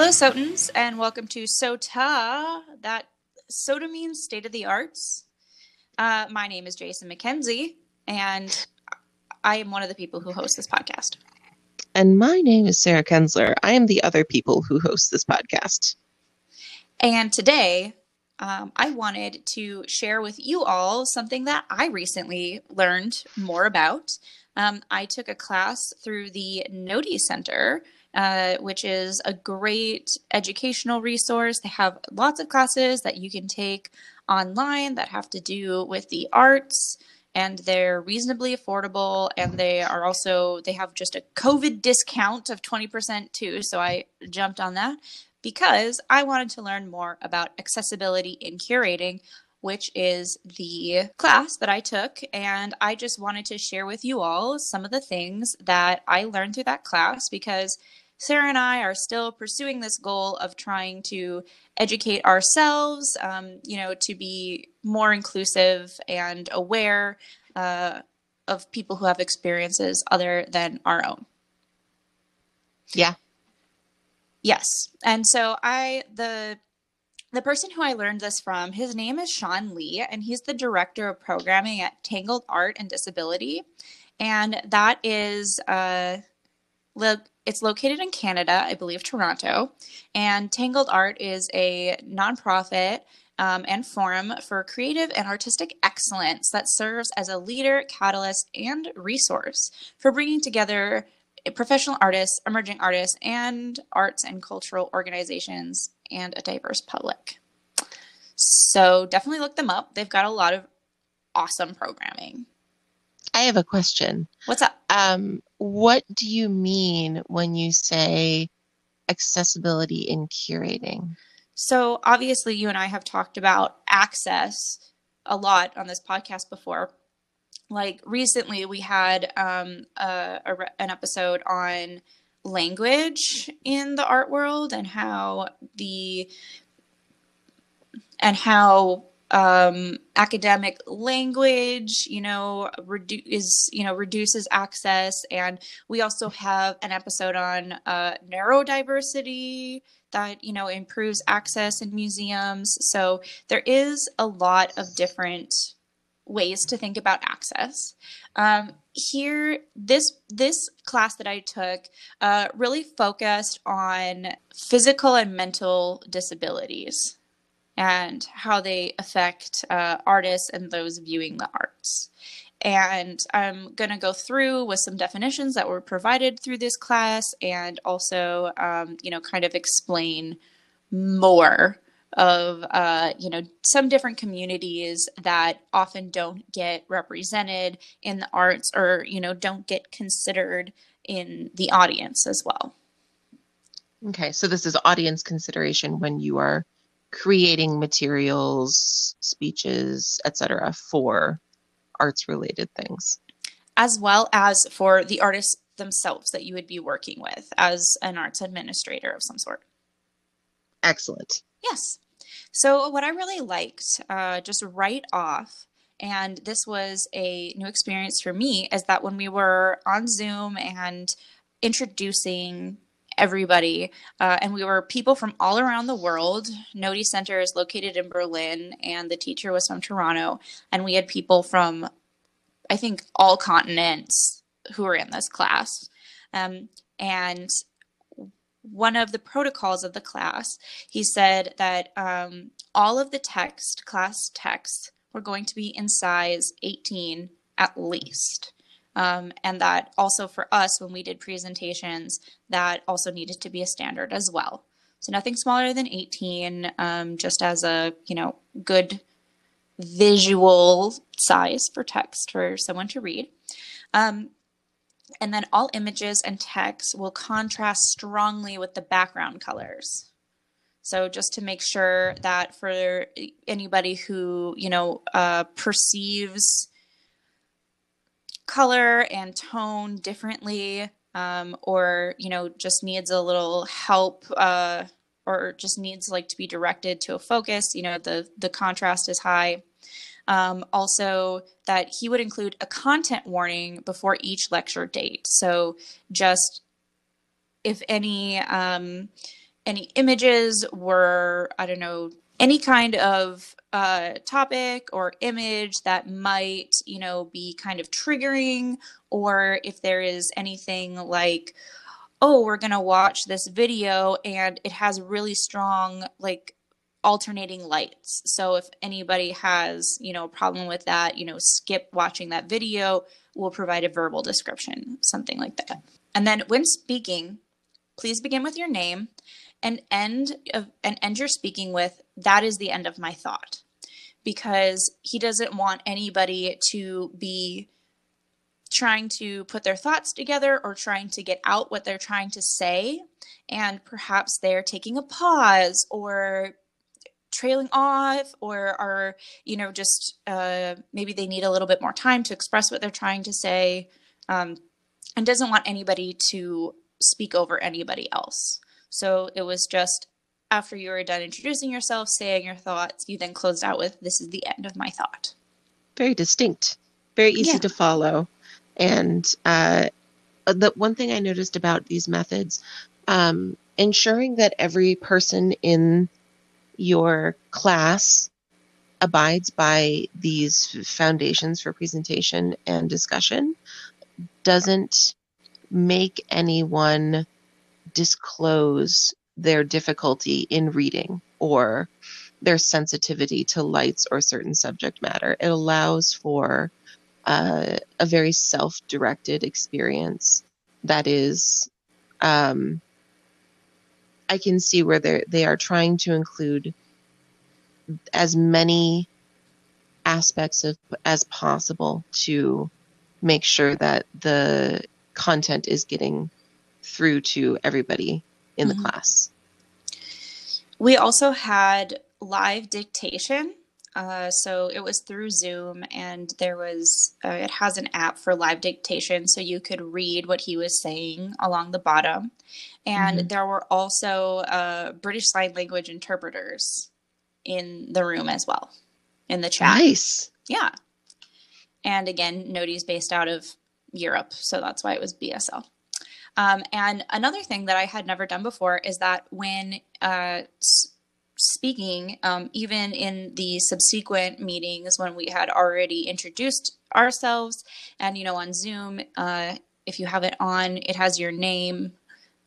Hello, Sotans, and welcome to SOTA. That SOTA means state of the arts. Uh, my name is Jason McKenzie, and I am one of the people who host this podcast. And my name is Sarah Kensler. I am the other people who host this podcast. And today, um, I wanted to share with you all something that I recently learned more about. Um, I took a class through the Node Center, uh, which is a great educational resource. They have lots of classes that you can take online that have to do with the arts and they're reasonably affordable and they are also they have just a covid discount of 20% too so i jumped on that because i wanted to learn more about accessibility in curating which is the class that I took. And I just wanted to share with you all some of the things that I learned through that class because Sarah and I are still pursuing this goal of trying to educate ourselves, um, you know, to be more inclusive and aware uh, of people who have experiences other than our own. Yeah. Yes. And so I, the, the person who I learned this from, his name is Sean Lee, and he's the director of programming at Tangled Art and Disability. And that is, uh, it's located in Canada, I believe Toronto. And Tangled Art is a nonprofit um, and forum for creative and artistic excellence that serves as a leader, catalyst, and resource for bringing together professional artists, emerging artists, and arts and cultural organizations and a diverse public. So definitely look them up. They've got a lot of awesome programming. I have a question. What's up? Um, what do you mean when you say accessibility in curating? So, obviously, you and I have talked about access a lot on this podcast before. Like recently, we had um, a, a, an episode on language in the art world and how the and how um, academic language, you know, redu- is you know reduces access, and we also have an episode on uh, neurodiversity that you know improves access in museums. So there is a lot of different ways to think about access. Um, here, this this class that I took uh, really focused on physical and mental disabilities and how they affect uh, artists and those viewing the arts. And I'm going to go through with some definitions that were provided through this class and also, um, you know, kind of explain more of, uh, you know, some different communities that often don't get represented in the arts or, you know, don't get considered in the audience as well. Okay, so this is audience consideration when you are creating materials, speeches, etc. for arts related things. As well as for the artists themselves that you would be working with as an arts administrator of some sort. Excellent. Yes. So, what I really liked, uh, just right off, and this was a new experience for me, is that when we were on Zoom and introducing everybody. Uh, and we were people from all around the world. Node Center is located in Berlin, and the teacher was from Toronto. And we had people from, I think, all continents who were in this class. Um, and one of the protocols of the class, he said that um, all of the text, class text, were going to be in size 18 at least. Um, and that also for us, when we did presentations, that also needed to be a standard as well. So nothing smaller than 18, um, just as a you know good visual size for text for someone to read. Um, and then all images and text will contrast strongly with the background colors. So just to make sure that for anybody who you know uh, perceives color and tone differently um, or you know just needs a little help uh, or just needs like to be directed to a focus you know the the contrast is high. Um, also that he would include a content warning before each lecture date. So just if any um, any images were, I don't know, any kind of uh, topic or image that might, you know, be kind of triggering, or if there is anything like, oh, we're going to watch this video and it has really strong, like, alternating lights. So if anybody has, you know, a problem with that, you know, skip watching that video, we'll provide a verbal description, something like that. And then when speaking, please begin with your name and end of, and end your speaking with that is the end of my thought. Because he doesn't want anybody to be trying to put their thoughts together or trying to get out what they're trying to say. And perhaps they're taking a pause or trailing off or are you know just uh, maybe they need a little bit more time to express what they're trying to say um, and doesn't want anybody to speak over anybody else so it was just after you were done introducing yourself saying your thoughts you then closed out with this is the end of my thought. Very distinct. Very easy Yeah. to follow. And uh, the one thing i noticed about these methods um, ensuring that every person in your class abides by these foundations for presentation and discussion doesn't make anyone disclose their difficulty in reading or their sensitivity to lights or certain subject matter. It allows for uh, a very self directed experience that is. Um, I can see where they they are trying to include as many aspects of as possible to make sure that the content is getting through to everybody in Mhm. the class. We also had live dictation. Uh, so it was through Zoom, and there was, uh, it has an app for live dictation, so you could read what he was saying along the bottom. And Mhm. there were also uh, British Sign Language interpreters in the room as well, in the chat. Nice. Yeah. And again, Node's based out of Europe, so that's why it was BSL. Um, and another thing that I had never done before is that when uh, speaking, um, even in the subsequent meetings when we had already introduced ourselves, and you know, on Zoom, uh, if you have it on, it has your name.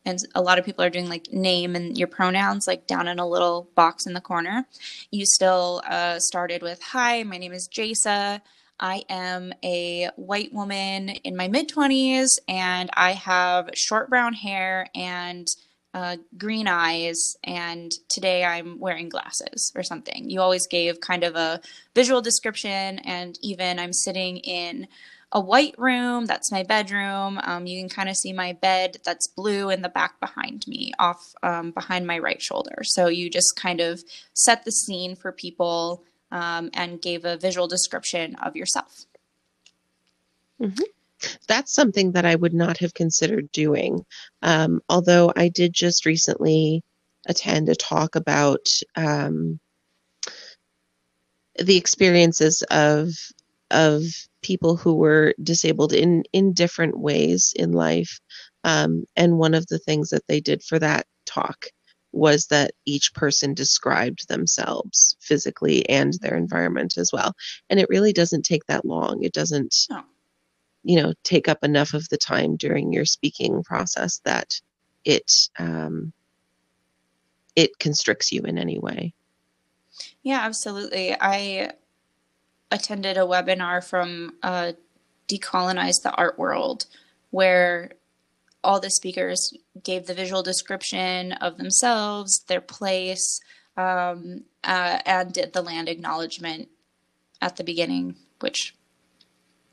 And a lot of people are doing like name and your pronouns like down in a little box in the corner. You still uh, started with Hi, my name is Jasa. I am a white woman in my mid 20s and I have short brown hair and uh, green eyes. And today I'm wearing glasses or something. You always gave kind of a visual description. And even I'm sitting in a white room. That's my bedroom. Um, you can kind of see my bed that's blue in the back behind me, off um, behind my right shoulder. So you just kind of set the scene for people um, and gave a visual description of yourself. That's something that I would not have considered doing. Um, although I did just recently attend a talk about um, the experiences of of people who were disabled in in different ways in life. Um, and one of the things that they did for that talk was that each person described themselves physically and their environment as well. And it really doesn't take that long. It doesn't you know take up enough of the time during your speaking process that it um, it constricts you in any way. Yeah, absolutely. I attended a webinar from uh, Decolonize the Art World where all the speakers gave the visual description of themselves, their place, um, uh, and did the land acknowledgement at the beginning, which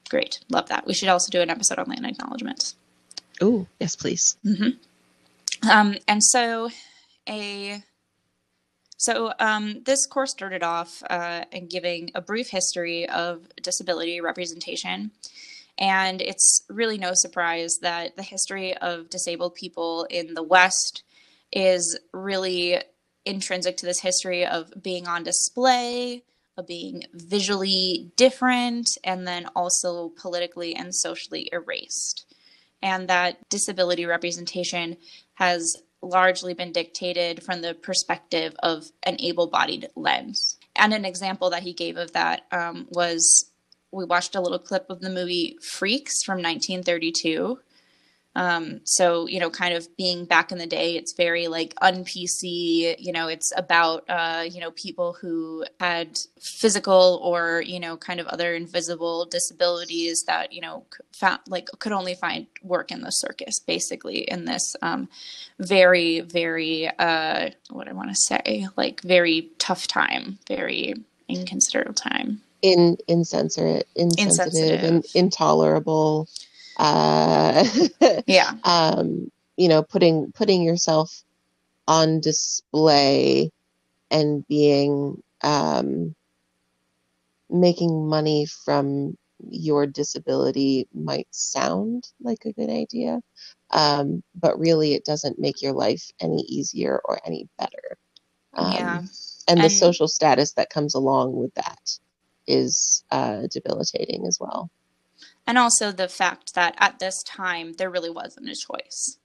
great. Love that. We should also do an episode on land acknowledgements. Oh, yes, please. Um, and so a so um, this course started off uh, in giving a brief history of disability representation. And it's really no surprise that the history of disabled people in the West is really intrinsic to this history of being on display, of being visually different, and then also politically and socially erased. And that disability representation has largely been dictated from the perspective of an able bodied lens. And an example that he gave of that um, was we watched a little clip of the movie Freaks from 1932. Um, so, you know, kind of being back in the day, it's very like un PC, you know, it's about, uh, you know, people who had physical or, you know, kind of other invisible disabilities that, you know, found, like could only find work in the circus, basically, in this um, very, very, uh, what I want to say, like very tough time, very inconsiderate time. In insensitive, insensitive, and intolerable uh, yeah. um, you know putting putting yourself on display and being um, making money from your disability might sound like a good idea um, but really it doesn't make your life any easier or any better. Um, yeah. and the and, social status that comes along with that is uh, debilitating as well. And also the fact that at this time there really wasn't a choice.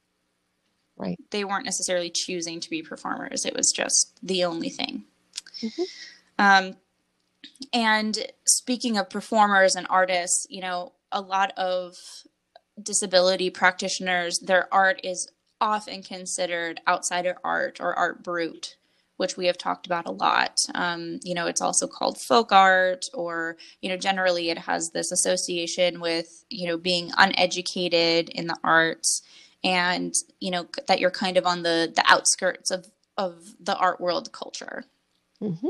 Right. They weren't necessarily choosing to be performers. It was just the only thing. Mm-hmm. um, and speaking of performers and artists you know a lot of disability practitioners their art is often considered outsider art or art brut which we have talked about a lot. Um, you know, it's also called folk art, or, you know, generally it has this association with, you know, being uneducated in the arts and, you know, that you're kind of on the, the outskirts of, of the art world culture. Mm-hmm.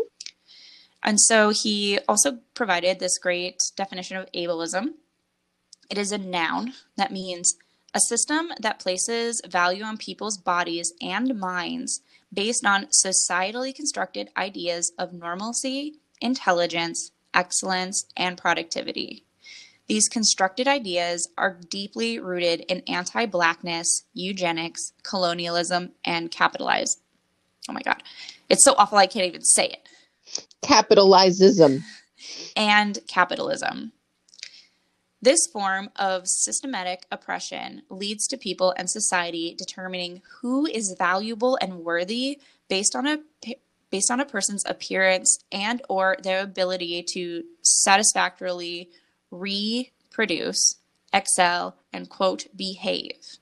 And so he also provided this great definition of ableism. It is a noun that means a system that places value on people's bodies and minds based on societally constructed ideas of normalcy, intelligence, excellence, and productivity. These constructed ideas are deeply rooted in anti Blackness, eugenics, colonialism, and capitalize. Oh my God. It's so awful I can't even say it. Capitalizism. And capitalism. This form of systematic oppression leads to people and society determining who is valuable and worthy based on a based on a person's appearance and or their ability to satisfactorily reproduce, excel, and quote behave.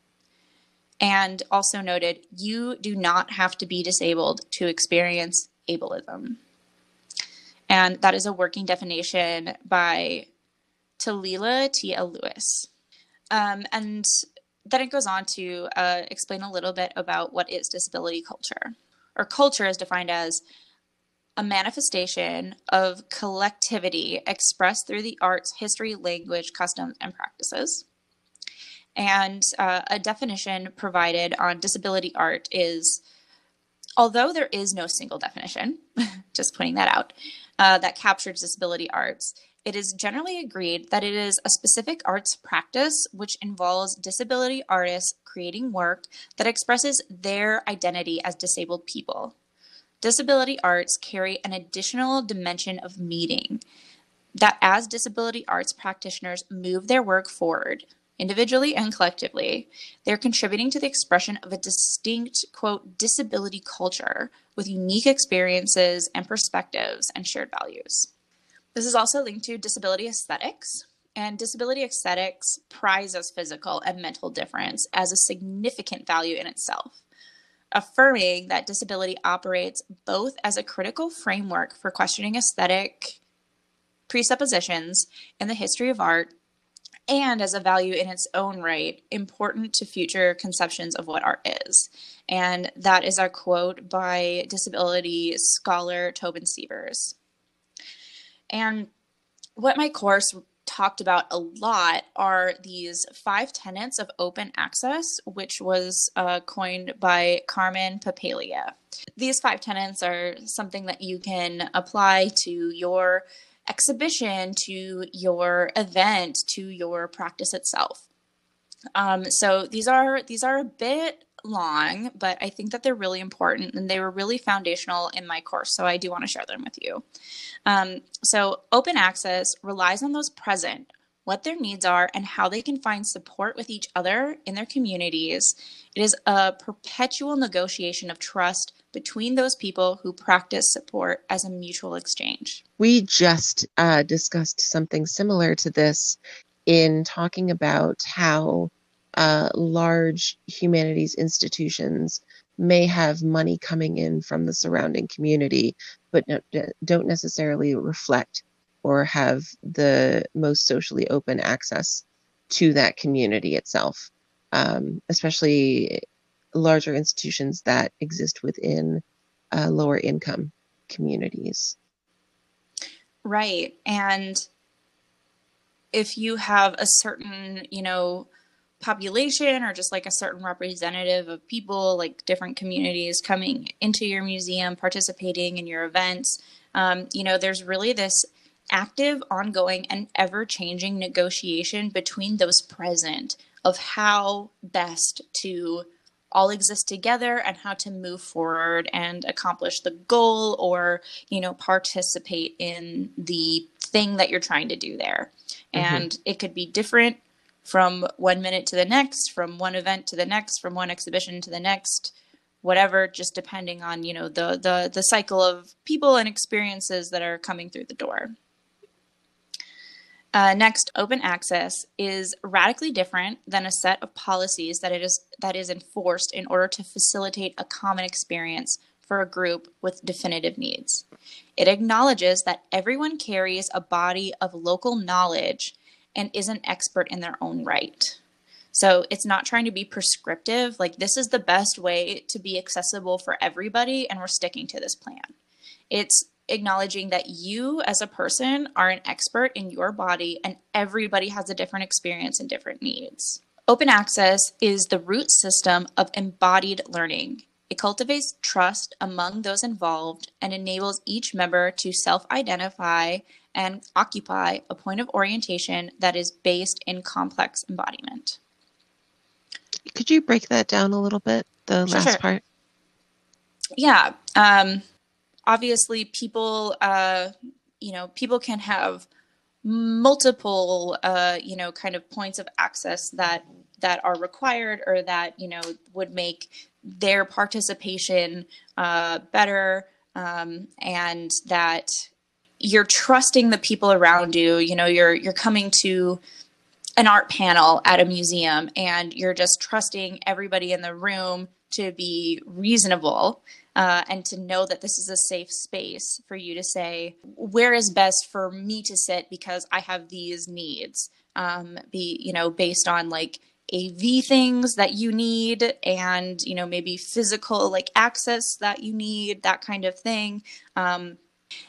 And also noted, you do not have to be disabled to experience ableism. And that is a working definition by Talila T.L. Lewis. Um, and then it goes on to uh, explain a little bit about what is disability culture. Or culture is defined as a manifestation of collectivity expressed through the arts, history, language, customs, and practices. And uh, a definition provided on disability art is although there is no single definition, just pointing that out, uh, that captures disability arts, it is generally agreed that it is a specific arts practice which involves disability artists creating work that expresses their identity as disabled people. Disability arts carry an additional dimension of meaning that as disability arts practitioners move their work forward, individually and collectively, they're contributing to the expression of a distinct, quote, disability culture with unique experiences and perspectives and shared values. This is also linked to disability aesthetics. And disability aesthetics prizes physical and mental difference as a significant value in itself, affirming that disability operates both as a critical framework for questioning aesthetic presuppositions in the history of art and as a value in its own right, important to future conceptions of what art is. And that is our quote by disability scholar Tobin Siebers. And what my course talked about a lot are these five tenets of open access, which was uh, coined by Carmen Papalia. These five tenets are something that you can apply to your exhibition, to your event, to your practice itself. Um, so these are these are a bit long, but I think that they're really important and they were really foundational in my course. So I do want to share them with you. Um, so, open access relies on those present what their needs are, and how they can find support with each other in their communities. It is a perpetual negotiation of trust between those people who practice support as a mutual exchange. We just uh, discussed something similar to this in talking about how uh, large humanities institutions may have money coming in from the surrounding community, but don't necessarily reflect or have the most socially open access to that community itself, um, especially larger institutions that exist within uh, lower income communities. Right. And if you have a certain, you know, population or just like a certain representative of people, like different communities coming into your museum, participating in your events, um, you know, there's really this active, ongoing, and ever changing negotiation between those present of how best to all exist together and how to move forward and accomplish the goal or you know participate in the thing that you're trying to do there mm-hmm. and it could be different from one minute to the next from one event to the next from one exhibition to the next whatever just depending on you know the the the cycle of people and experiences that are coming through the door uh, next, open access is radically different than a set of policies that it is that is enforced in order to facilitate a common experience for a group with definitive needs. It acknowledges that everyone carries a body of local knowledge and is an expert in their own right. So it's not trying to be prescriptive, like this is the best way to be accessible for everybody, and we're sticking to this plan. It's acknowledging that you as a person are an expert in your body and everybody has a different experience and different needs. Open access is the root system of embodied learning. It cultivates trust among those involved and enables each member to self identify and occupy a point of orientation that is based in complex embodiment. Could you break that down a little bit, the sure, last sure. part? Yeah. Um, obviously people uh, you know people can have multiple uh, you know kind of points of access that that are required or that you know would make their participation uh, better um, and that you're trusting the people around you you know you're you're coming to an art panel at a museum and you're just trusting everybody in the room to be reasonable uh, and to know that this is a safe space for you to say where is best for me to sit because I have these needs. Um, be you know based on like AV things that you need and you know maybe physical like access that you need that kind of thing. Um,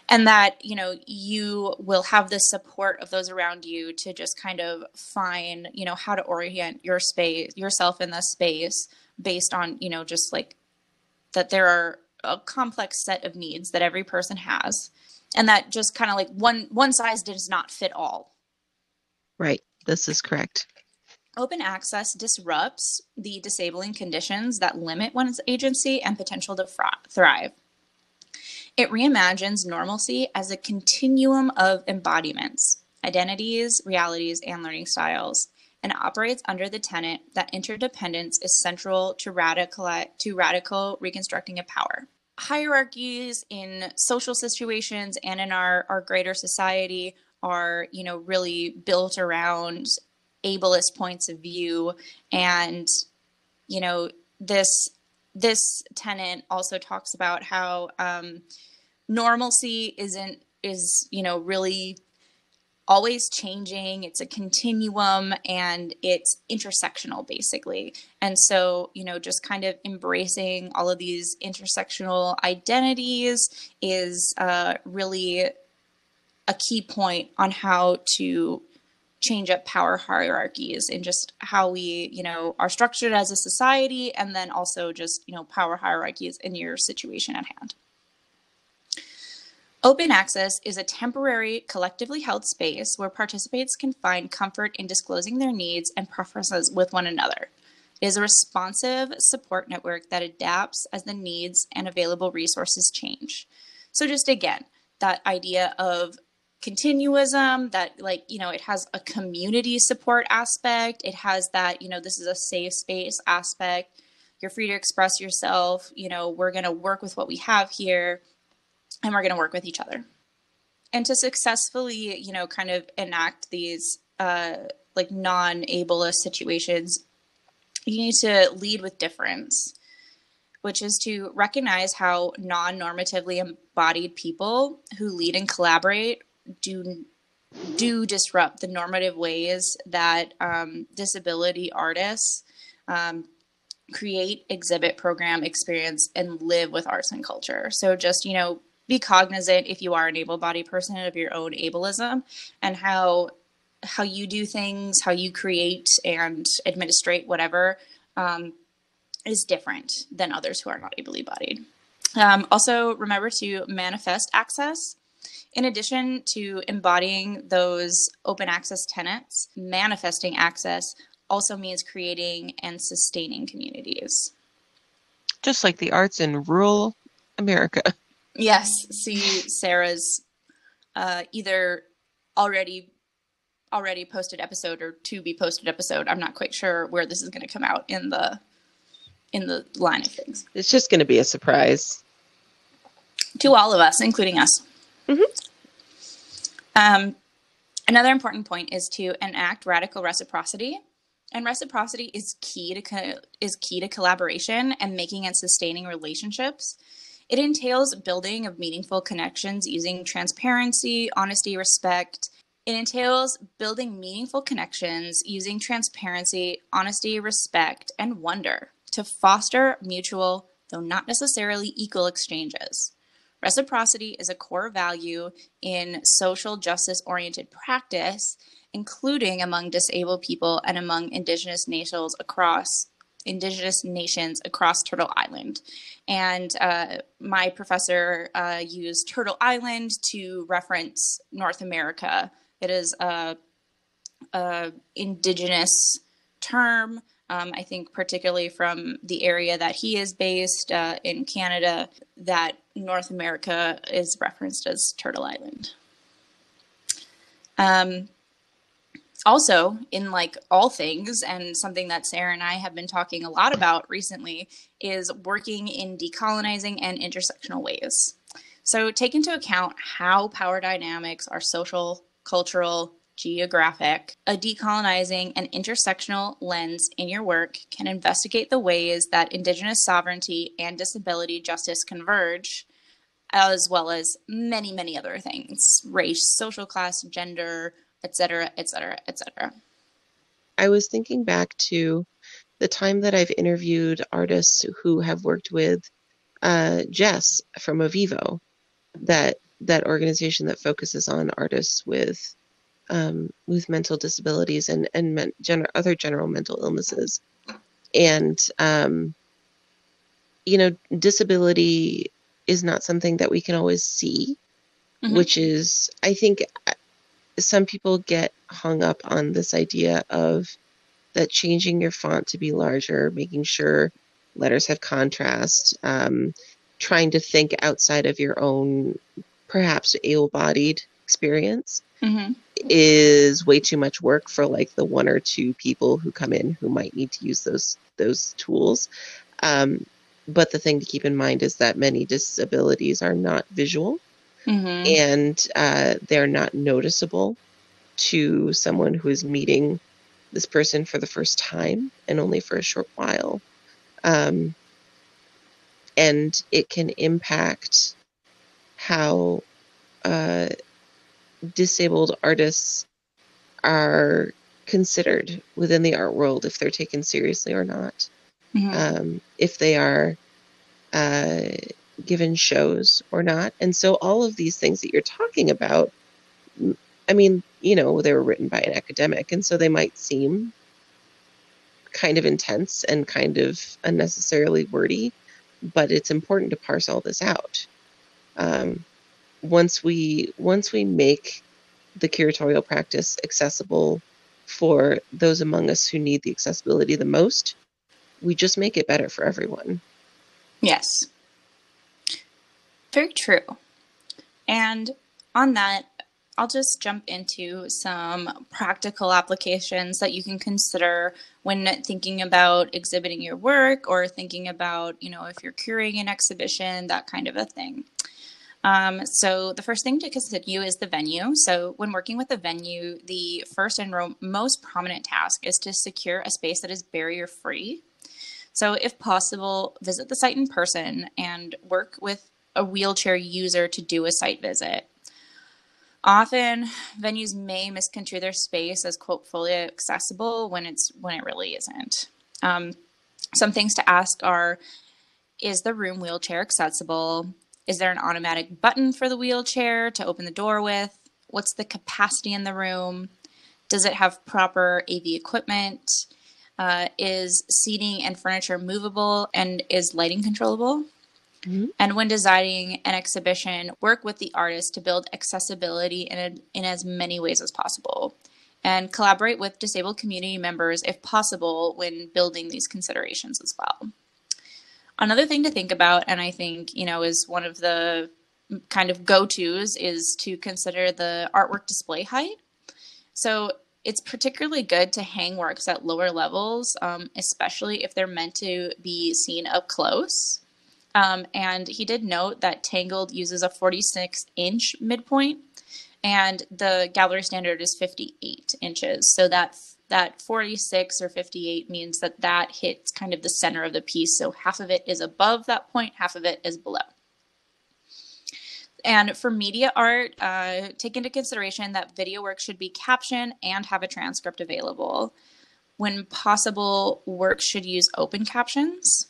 and that you know you will have the support of those around you to just kind of find you know how to orient your space yourself in the space based on you know just like that there are a complex set of needs that every person has and that just kind of like one one size does not fit all. Right. This is correct. Open access disrupts the disabling conditions that limit one's agency and potential to thrive it reimagines normalcy as a continuum of embodiments identities realities and learning styles and operates under the tenet that interdependence is central to radical to radical reconstructing of power. Hierarchies in social situations and in our, our greater society are, you know, really built around ableist points of view and you know this this tenant also talks about how um, normalcy isn't is you know really always changing. It's a continuum and it's intersectional basically. And so you know just kind of embracing all of these intersectional identities is uh, really a key point on how to change up power hierarchies and just how we you know are structured as a society and then also just you know power hierarchies in your situation at hand Open access is a temporary, collectively held space where participants can find comfort in disclosing their needs and preferences with one another. It is a responsive support network that adapts as the needs and available resources change. So, just again, that idea of continuism that like you know it has a community support aspect. It has that you know this is a safe space aspect. You're free to express yourself. You know we're going to work with what we have here and we're going to work with each other. And to successfully you know kind of enact these uh like non-ableist situations you need to lead with difference which is to recognize how non-normatively embodied people who lead and collaborate do do disrupt the normative ways that um, disability artists um, create, exhibit, program, experience, and live with arts and culture. So just you know, be cognizant if you are an able-bodied person of your own ableism and how how you do things, how you create and administrate whatever um, is different than others who are not ably bodied. Um, also, remember to manifest access. In addition to embodying those open access tenets, manifesting access also means creating and sustaining communities. Just like the arts in rural America. Yes, see Sarah's uh, either already already posted episode or to be posted episode. I'm not quite sure where this is going to come out in the in the line of things. It's just going to be a surprise to all of us, including us. Mm-hmm. Um, another important point is to enact radical reciprocity, and reciprocity is key to co- is key to collaboration and making and sustaining relationships. It entails building of meaningful connections using transparency, honesty, respect. It entails building meaningful connections using transparency, honesty, respect, and wonder to foster mutual, though not necessarily equal, exchanges. Reciprocity is a core value in social justice oriented practice, including among disabled people and among indigenous nations across indigenous nations across Turtle Island. And uh, my professor uh, used Turtle Island to reference North America. It is a, a indigenous term um, I think, particularly from the area that he is based uh, in Canada, that North America is referenced as Turtle Island. Um, also, in like all things, and something that Sarah and I have been talking a lot about recently, is working in decolonizing and intersectional ways. So, take into account how power dynamics are social, cultural, geographic, a decolonizing and intersectional lens in your work can investigate the ways that Indigenous sovereignty and disability justice converge, as well as many, many other things race, social class, gender, etc., etc., etc. I was thinking back to the time that I've interviewed artists who have worked with uh, Jess from Avivo, that that organization that focuses on artists with um, with mental disabilities and and men, gener- other general mental illnesses, and um, you know, disability is not something that we can always see, mm-hmm. which is I think uh, some people get hung up on this idea of that changing your font to be larger, making sure letters have contrast, um, trying to think outside of your own perhaps able-bodied experience mm-hmm. Is way too much work for like the one or two people who come in who might need to use those those tools. Um, but the thing to keep in mind is that many disabilities are not visual mm-hmm. and uh, they're not noticeable to someone who is meeting this person for the first time and only for a short while. Um, and it can impact how uh, disabled artists are considered within the art world if they're taken seriously or not. Mm-hmm. Um, if they are uh, given shows or not. And so all of these things that you're talking about, I mean, you know, they were written by an academic, and so they might seem kind of intense and kind of unnecessarily wordy, but it's important to parse all this out. Um, once we once we make the curatorial practice accessible for those among us who need the accessibility the most, we just make it better for everyone. Yes. Very true. And on that, I'll just jump into some practical applications that you can consider when thinking about exhibiting your work or thinking about, you know, if you're curating an exhibition, that kind of a thing. Um, so the first thing to consider is the venue. So when working with a venue, the first and most prominent task is to secure a space that is barrier free. So if possible, visit the site in person and work with a wheelchair user to do a site visit. Often venues may misconstrue their space as quote fully accessible when it's when it really isn't. Um, some things to ask are is the room wheelchair accessible? Is there an automatic button for the wheelchair to open the door with? What's the capacity in the room? Does it have proper AV equipment? Uh, is seating and furniture movable and is lighting controllable? Mm-hmm. And when designing an exhibition, work with the artist to build accessibility in, a, in as many ways as possible. And collaborate with disabled community members if possible when building these considerations as well. Another thing to think about, and I think, you know, is one of the kind of go tos, is to consider the artwork display height. So it's particularly good to hang works at lower levels, um, especially if they're meant to be seen up close. Um, and he did note that Tangled uses a 46 inch midpoint, and the gallery standard is 58 inches. So that that 46 or 58 means that that hits kind of the center of the piece. So half of it is above that point, half of it is below. And for media art, uh, take into consideration that video work should be captioned and have a transcript available. When possible, work should use open captions.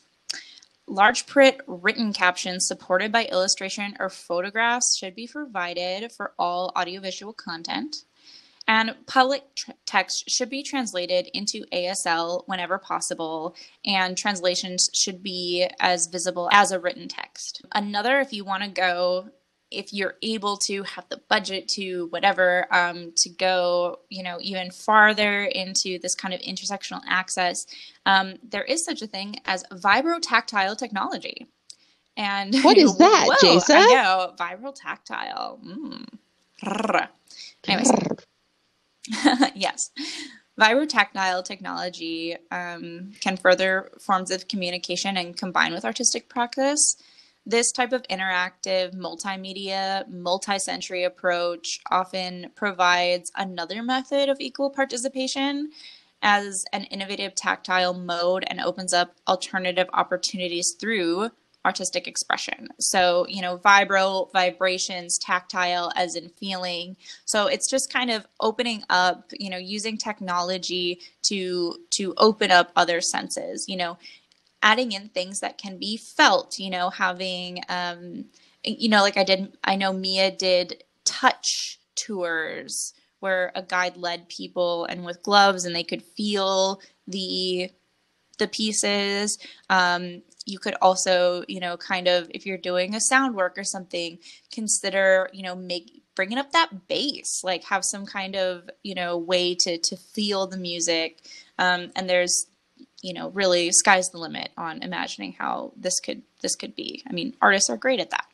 Large print written captions supported by illustration or photographs should be provided for all audiovisual content. And public tr- text should be translated into ASL whenever possible, and translations should be as visible as a written text. Another, if you want to go, if you're able to have the budget to whatever, um, to go, you know, even farther into this kind of intersectional access, um, there is such a thing as vibrotactile technology. And what is that, whoa, Jason? I know, vibrotactile. Mm. Anyways. yes. Vibrotactile technology um, can further forms of communication and combine with artistic practice. This type of interactive, multimedia, multi-sensory approach often provides another method of equal participation as an innovative tactile mode and opens up alternative opportunities through artistic expression. So, you know, vibro, vibrations, tactile as in feeling. So it's just kind of opening up, you know, using technology to to open up other senses, you know, adding in things that can be felt, you know, having um you know, like I did I know Mia did touch tours where a guide led people and with gloves and they could feel the the pieces um, you could also, you know, kind of if you're doing a sound work or something, consider, you know, make bringing up that bass, like have some kind of, you know, way to to feel the music. Um, and there's, you know, really sky's the limit on imagining how this could this could be. I mean, artists are great at that.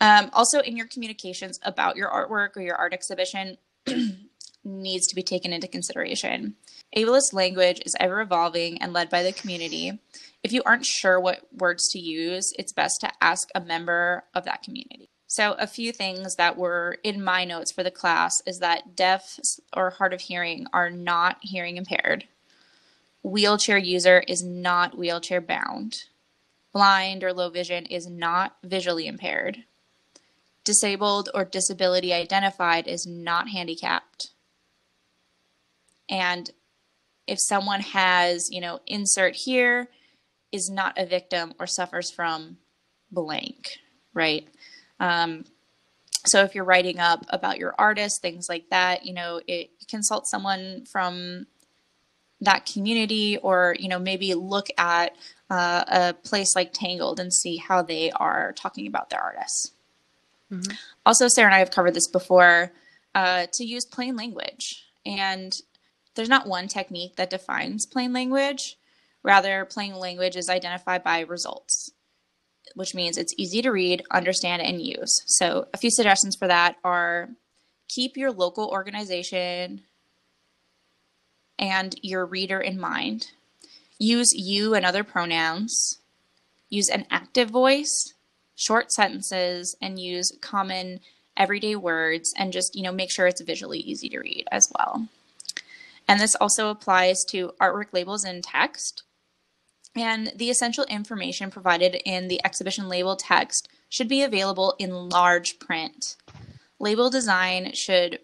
Um, also, in your communications about your artwork or your art exhibition, needs to be taken into consideration. Ableist language is ever evolving and led by the community. If you aren't sure what words to use, it's best to ask a member of that community. So, a few things that were in my notes for the class is that deaf or hard of hearing are not hearing impaired. Wheelchair user is not wheelchair bound. Blind or low vision is not visually impaired. Disabled or disability identified is not handicapped. And if someone has, you know, insert here, is not a victim or suffers from blank, right? Um, so if you're writing up about your artist, things like that, you know, it, consult someone from that community or, you know, maybe look at uh, a place like Tangled and see how they are talking about their artists. Mm-hmm. Also, Sarah and I have covered this before uh, to use plain language. And there's not one technique that defines plain language. Rather, plain language is identified by results. which means it's easy to read, understand, and use. So, a few suggestions for that are keep your local organization and your reader in mind. Use you and other pronouns. Use an active voice, short sentences, and use common everyday words and just, you know, make sure it's visually easy to read as well. And this also applies to artwork labels and text. And the essential information provided in the exhibition label text should be available in large print. Label design should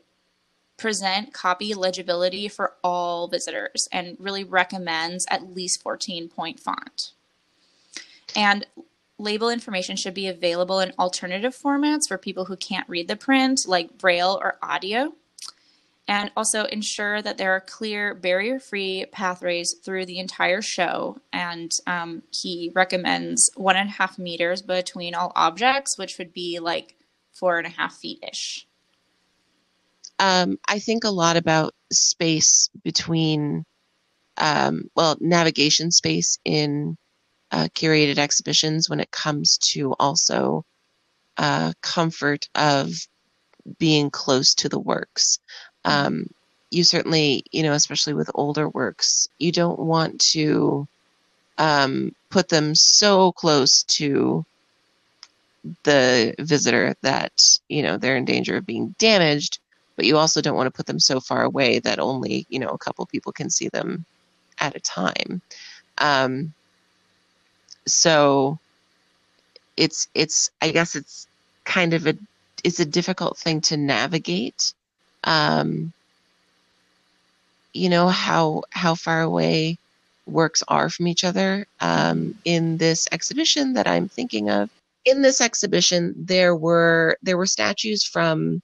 present copy legibility for all visitors and really recommends at least 14 point font. And label information should be available in alternative formats for people who can't read the print, like Braille or audio. And also ensure that there are clear, barrier free pathways through the entire show. And um, he recommends one and a half meters between all objects, which would be like four and a half feet ish. Um, I think a lot about space between, um, well, navigation space in uh, curated exhibitions when it comes to also uh, comfort of being close to the works. Um, you certainly, you know, especially with older works, you don't want to um, put them so close to the visitor that, you know, they're in danger of being damaged, but you also don't want to put them so far away that only, you know, a couple people can see them at a time. Um, so it's it's I guess it's kind of a it's a difficult thing to navigate. Um, you know how how far away works are from each other. Um, in this exhibition that I'm thinking of, in this exhibition there were there were statues from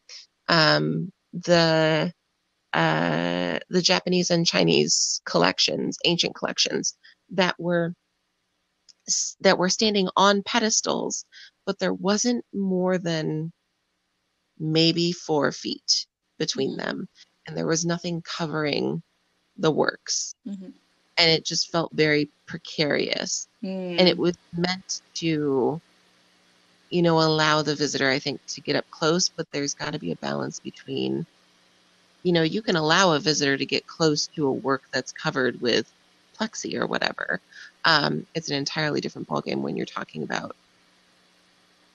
um, the uh, the Japanese and Chinese collections, ancient collections that were that were standing on pedestals, but there wasn't more than maybe four feet between mm-hmm. them, and there was nothing covering the works. Mm-hmm. And it just felt very precarious. Mm. And it was meant to, you know, allow the visitor, I think, to get up close, but there's got to be a balance between, you know, you can allow a visitor to get close to a work that's covered with plexi or whatever. Um, it's an entirely different ballgame when you're talking about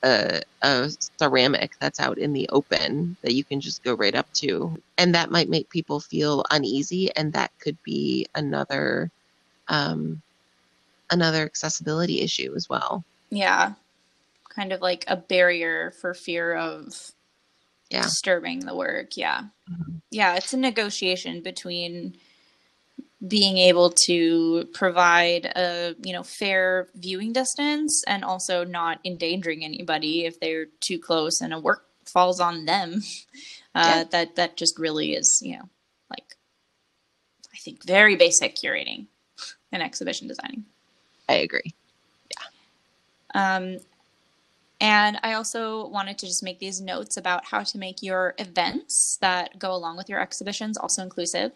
a, a, ceramic that's out in the open that you can just go right up to. And that might make people feel uneasy, and that could be another um, another accessibility issue as well. Yeah, kind of like a barrier for fear of yeah. disturbing the work. Yeah, mm-hmm. yeah, it's a negotiation between being able to provide a you know fair viewing distance and also not endangering anybody if they're too close and a work falls on them uh, yeah. that that just really is you know like i think very basic curating and exhibition designing i agree yeah um and I also wanted to just make these notes about how to make your events that go along with your exhibitions also inclusive.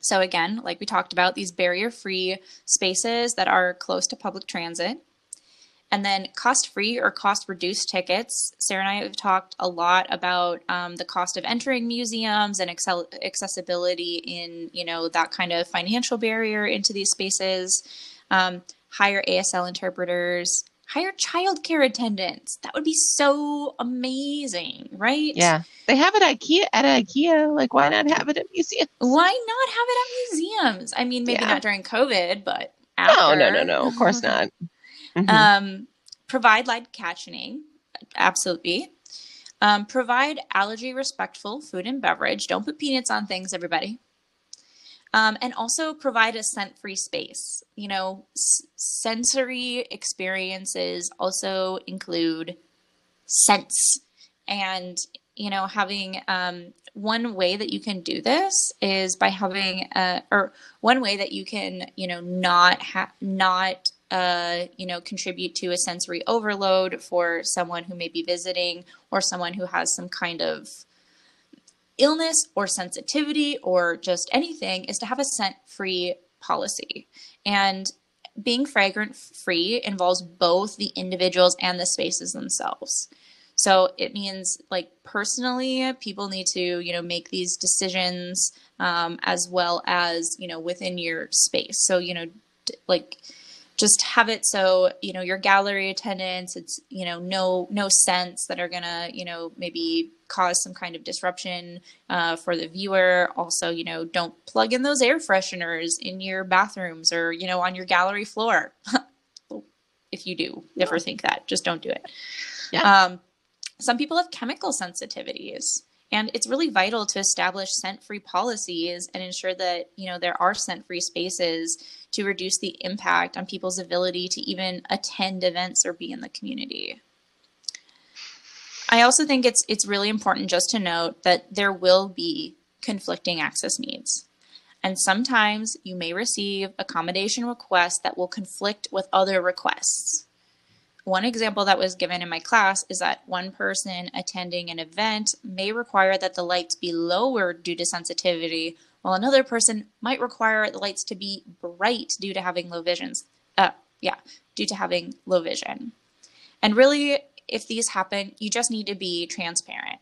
So, again, like we talked about, these barrier free spaces that are close to public transit. And then cost free or cost reduced tickets. Sarah and I have talked a lot about um, the cost of entering museums and accel- accessibility in, you know, that kind of financial barrier into these spaces. Um, hire ASL interpreters, hire childcare attendants. That would be so amazing, right? Yeah. They have it at IKEA at IKEA. Like why not have it at museums? Why not have it at museums? I mean, maybe yeah. not during COVID, but after. No, no, no, no. Of course not. Mm-hmm. Um, provide live captioning. Absolutely. Um, provide allergy respectful food and beverage. Don't put peanuts on things, everybody. Um, and also provide a scent free space. You know, s- sensory experiences also include scents. And, you know, having um, one way that you can do this is by having, a, or one way that you can, you know, not have, not uh, you know, contribute to a sensory overload for someone who may be visiting or someone who has some kind of illness or sensitivity or just anything is to have a scent free policy. And being fragrant free involves both the individuals and the spaces themselves. So it means like personally, people need to, you know, make these decisions um, as well as, you know, within your space. So, you know, like just have it so you know your gallery attendants it's you know no no scents that are gonna you know maybe cause some kind of disruption uh, for the viewer also you know don't plug in those air fresheners in your bathrooms or you know on your gallery floor if you do yeah. ever think that just don't do it yeah. Um, some people have chemical sensitivities and it's really vital to establish scent free policies and ensure that you know there are scent free spaces to reduce the impact on people's ability to even attend events or be in the community. I also think it's it's really important just to note that there will be conflicting access needs. And sometimes you may receive accommodation requests that will conflict with other requests. One example that was given in my class is that one person attending an event may require that the lights be lowered due to sensitivity, while another person might require the lights to be bright due to having low visions. Uh, yeah, due to having low vision. And really, if these happen, you just need to be transparent.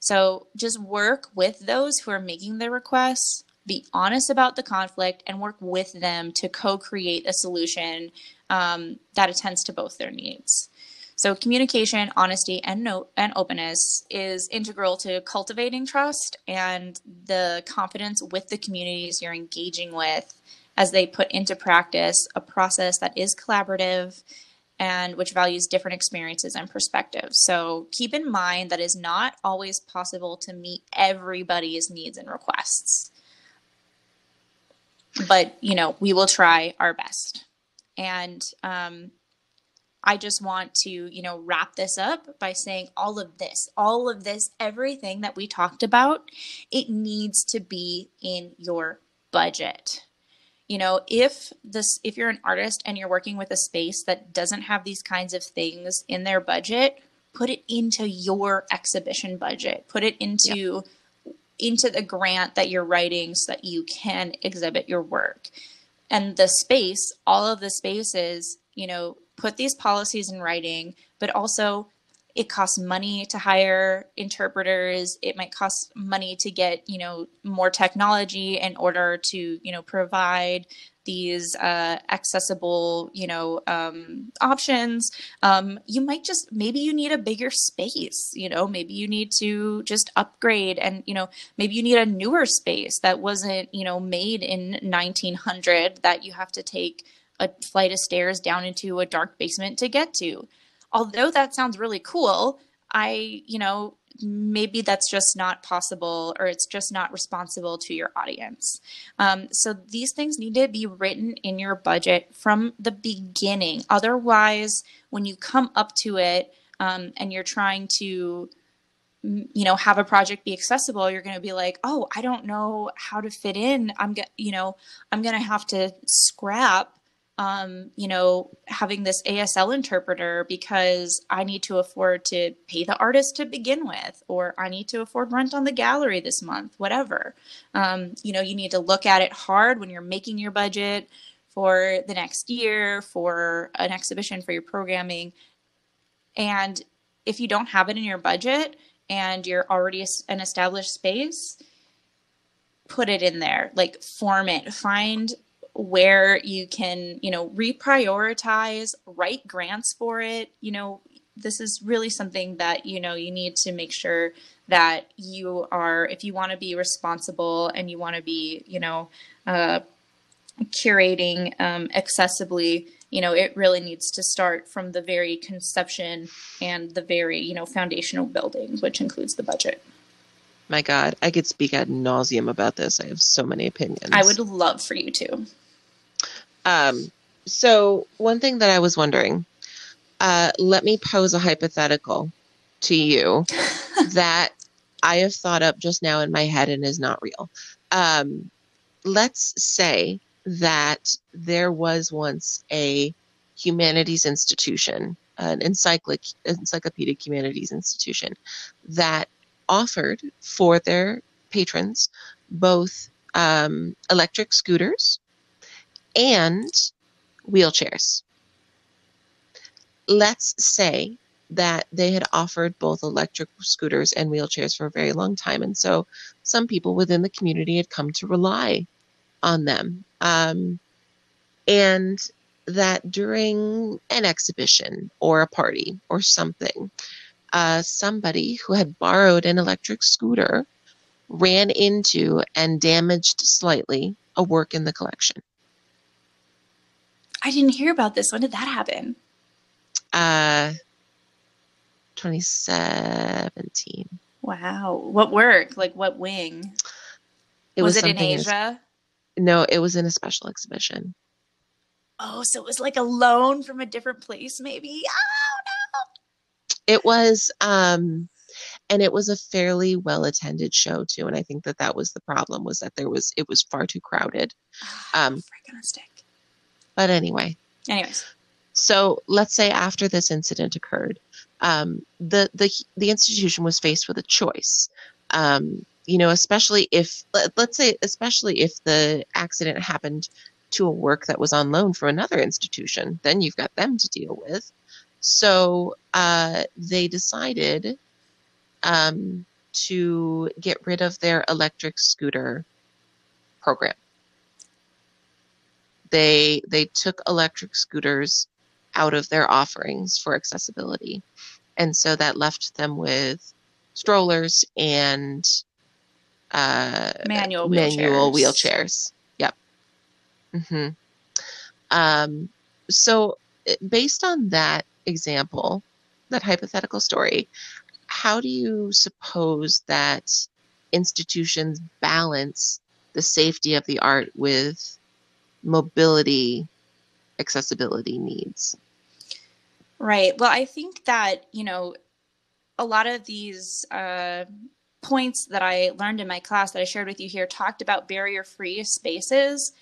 So just work with those who are making the requests, be honest about the conflict, and work with them to co create a solution um, that attends to both their needs. So communication, honesty, and no, and openness is integral to cultivating trust and the confidence with the communities you're engaging with as they put into practice a process that is collaborative and which values different experiences and perspectives. So keep in mind that is not always possible to meet everybody's needs and requests. But, you know, we will try our best. And um, I just want to, you know, wrap this up by saying all of this, all of this, everything that we talked about, it needs to be in your budget. You know, if this if you're an artist and you're working with a space that doesn't have these kinds of things in their budget, put it into your exhibition budget. Put it into yep. into the grant that you're writing so that you can exhibit your work. And the space, all of the spaces, you know, put these policies in writing, but also it costs money to hire interpreters it might cost money to get you know more technology in order to you know provide these uh, accessible you know um, options um, you might just maybe you need a bigger space you know maybe you need to just upgrade and you know maybe you need a newer space that wasn't you know made in 1900 that you have to take a flight of stairs down into a dark basement to get to. Although that sounds really cool, I, you know, maybe that's just not possible or it's just not responsible to your audience. Um, so these things need to be written in your budget from the beginning. Otherwise, when you come up to it um, and you're trying to, you know, have a project be accessible, you're going to be like, oh, I don't know how to fit in. I'm, get, you know, I'm going to have to scrap um, you know, having this ASL interpreter because I need to afford to pay the artist to begin with, or I need to afford rent on the gallery this month, whatever. Um, you know, you need to look at it hard when you're making your budget for the next year, for an exhibition, for your programming. And if you don't have it in your budget and you're already an established space, put it in there, like form it, find where you can, you know, reprioritize, write grants for it. You know, this is really something that, you know, you need to make sure that you are, if you want to be responsible and you want to be, you know, uh, curating um, accessibly, you know, it really needs to start from the very conception and the very, you know, foundational building, which includes the budget. My God, I could speak ad nauseum about this. I have so many opinions. I would love for you to. Um, so one thing that I was wondering, uh, let me pose a hypothetical to you that I have thought up just now in my head and is not real. Um, let's say that there was once a humanities institution, an encyclic, encyclopedic humanities institution that offered for their patrons both um, electric scooters and wheelchairs. Let's say that they had offered both electric scooters and wheelchairs for a very long time. And so some people within the community had come to rely on them. Um, and that during an exhibition or a party or something, uh, somebody who had borrowed an electric scooter ran into and damaged slightly a work in the collection. I didn't hear about this. When did that happen? Uh, 2017. Wow. What work? Like what wing? It was, was, it in Asia? no, it was in a special exhibition. Oh, so it was like a loan from a different place, maybe. Oh no. It was, um, and it was a fairly well attended show too. And I think that that was the problem was that there was, it was far too crowded. no! Um, Frick on a stick. But anyway, Anyways, so let's say after this incident occurred, um, the the the institution was faced with a choice. Um, you know, especially if let, let's say, especially if the accident happened to a work that was on loan from another institution, then you've got them to deal with. So uh, they decided um, to get rid of their electric scooter program. They they took electric scooters out of their offerings for accessibility, and so that left them with strollers and uh, manual manual wheelchairs. wheelchairs. Yep. hmm Um, so, uh, based on that example, that hypothetical story, how do you suppose that institutions balance the safety of the art with mobility accessibility needs? Right. Well, I think that, you know, a lot of these uh, points that I learned in my class that I shared with you here talked about barrier free spaces.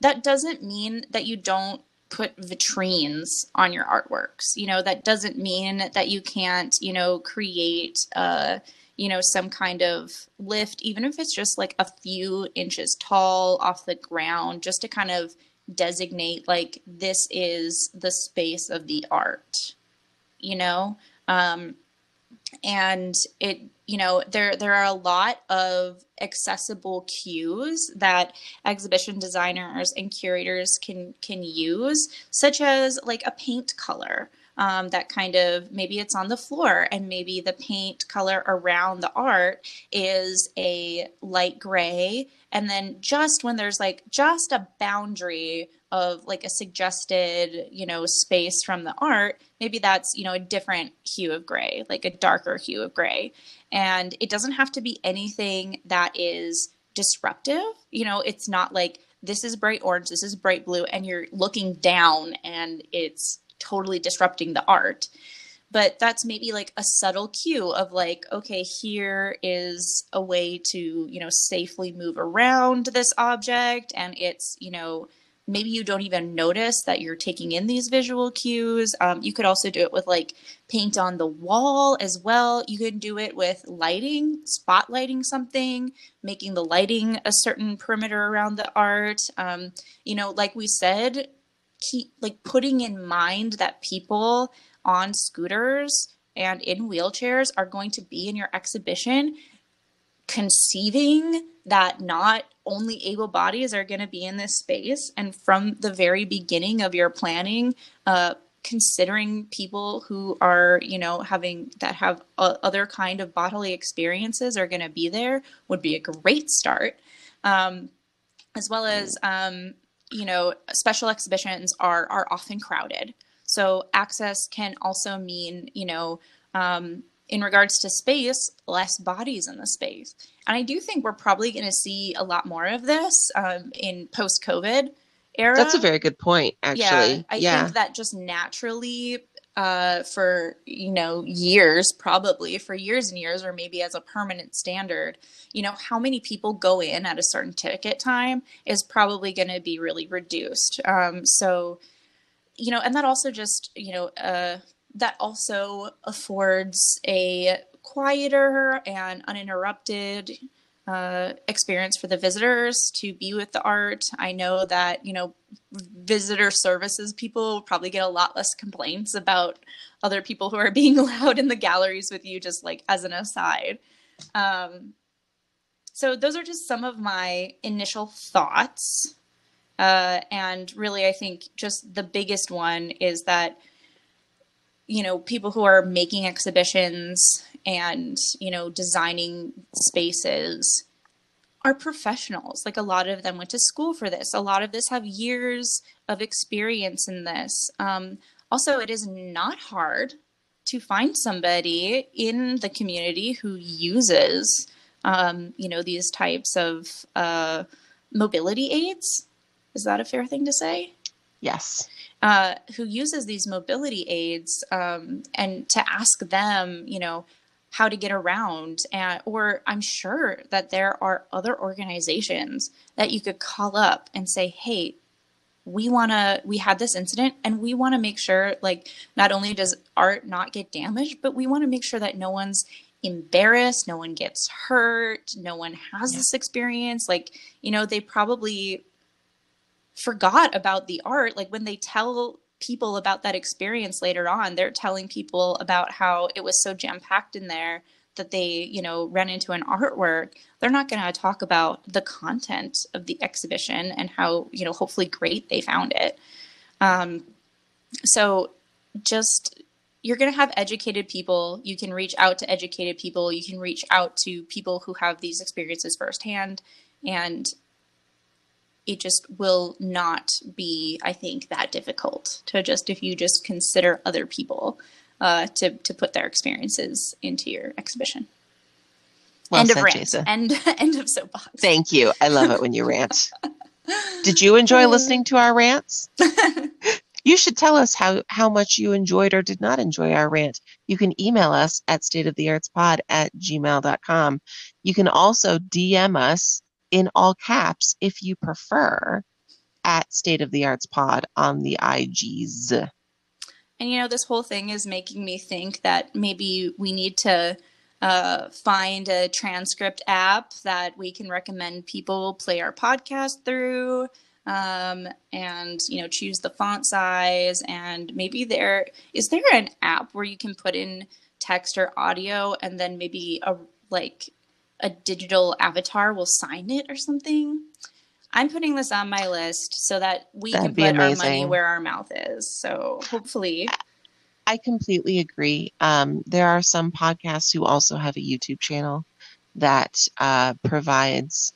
That doesn't mean that you don't put vitrines on your artworks. You know, that doesn't mean that you can't, you know, create, uh, you know, some kind of lift, even if it's just like a few inches tall off the ground, just to kind of designate like this is the space of the art, you know? Um, and it you know there there are a lot of accessible cues that exhibition designers and curators can can use such as like a paint color um, that kind of maybe it's on the floor and maybe the paint color around the art is a light gray. And then just when there's like just a boundary of like a suggested you know space from the art maybe that's you know a different hue of gray like a darker hue of gray. And it doesn't have to be anything that is disruptive. You know it's not like this is bright orange this is bright blue and you're looking down and it's totally disrupting the art. But that's maybe like a subtle cue of like okay here is a way to you know safely move around this object. And it's you know maybe you don't even notice that you're taking in these visual cues. Um, you could also do it with like paint on the wall as well. You can do it with lighting spotlighting something making the lighting a certain perimeter around the art. Um, you know like we said like putting in mind that people on scooters and in wheelchairs are going to be in your exhibition conceiving that not only able bodies are going to be in this space and from the very beginning of your planning uh, considering people who are you know having that have uh, other kind of bodily experiences are going to be there would be a great start. Um, as well as um, you know special exhibitions are are often crowded so access can also mean you know um, in regards to space, less bodies in the space. And I do think we're probably going to see a lot more of this um, in post COVID era. That's a very good point, actually. Yeah, I think that just naturally, uh, for you know years, probably for years and years, or maybe as a permanent standard, you know how many people go in at a certain ticket time is probably going to be really reduced. Um, so, you know, and that also just you know. Uh, that also affords a quieter and uninterrupted uh, experience for the visitors to be with the art. I know that, you know, visitor services people probably get a lot less complaints about other people who are being allowed in the galleries with you, just like as an aside. Um, so, those are just some of my initial thoughts. Uh, and really, I think just the biggest one is that, you know, people who are making exhibitions and, you know, designing spaces are professionals. Like a lot of them went to school for this. A lot of this have years of experience in this. Um, also, it is not hard to find somebody in the community who uses, um, you know, these types of uh, mobility aids. Is that a fair thing to say? Yes. Uh, who uses these mobility aids um, and to ask them, you know, how to get around and or i'm sure that there are other organizations that you could call up and say hey we want to we had this incident and we want to make sure like not only does art not get damaged but we want to make sure that no one's embarrassed no one gets hurt no one has yeah. this experience like you know they probably forgot about the art like when they tell people about that experience later on. They're telling people about how it was so jam packed in there that they, you know, ran into an artwork. They're not going to talk about the content of the exhibition and how, you know, hopefully great they found it. Um, so just you're going to have educated people. You can reach out to educated people. You can reach out to people who have these experiences firsthand. And it just will not be, I think, that difficult to just if you just consider other people uh, to to put their experiences into your exhibition. Well end said, of rant. Jasa. End end of soapbox. Thank you. I love it when you rant. Did you enjoy listening to our rants? you should tell us how, how much you enjoyed or did not enjoy our rant. You can email us at stateoftheartspod at gmail.com. You can also DM us in all caps if you prefer at State of the Arts Pod on the IGs. And you know, this whole thing is making me think that maybe we need to uh, find a transcript app that we can recommend people play our podcast through. Um, and you know, choose the font size, and maybe there is there an app where you can put in text or audio, and then maybe a like a digital avatar will sign it or something. I'm putting this on my list so that we That'd can put our money where our mouth is. So hopefully. I completely agree. Um, there are some podcasts who also have a YouTube channel that uh, provides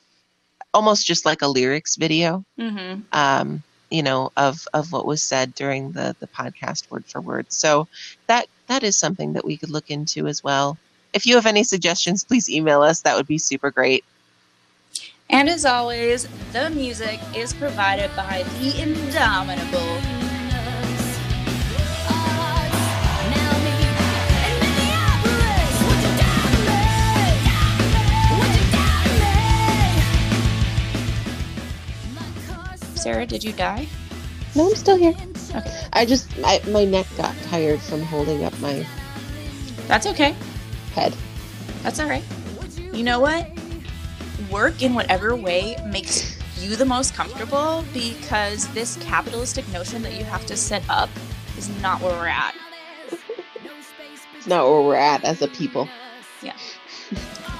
almost just like a lyrics video, mm-hmm. um, you know, of of what was said during the the podcast word for word. So that that is something that we could look into as well. If you have any suggestions, please email us. That would be super great. And as always, the music is provided by the indomitable Sarah, did you die? No, I'm still here. Okay. I just I, my neck got tired from holding up my. That's okay head. That's all right. You know what? Work in whatever way makes you the most comfortable because this capitalistic notion that you have to set up is not where we're at. it's not where we're at as a people. Yeah.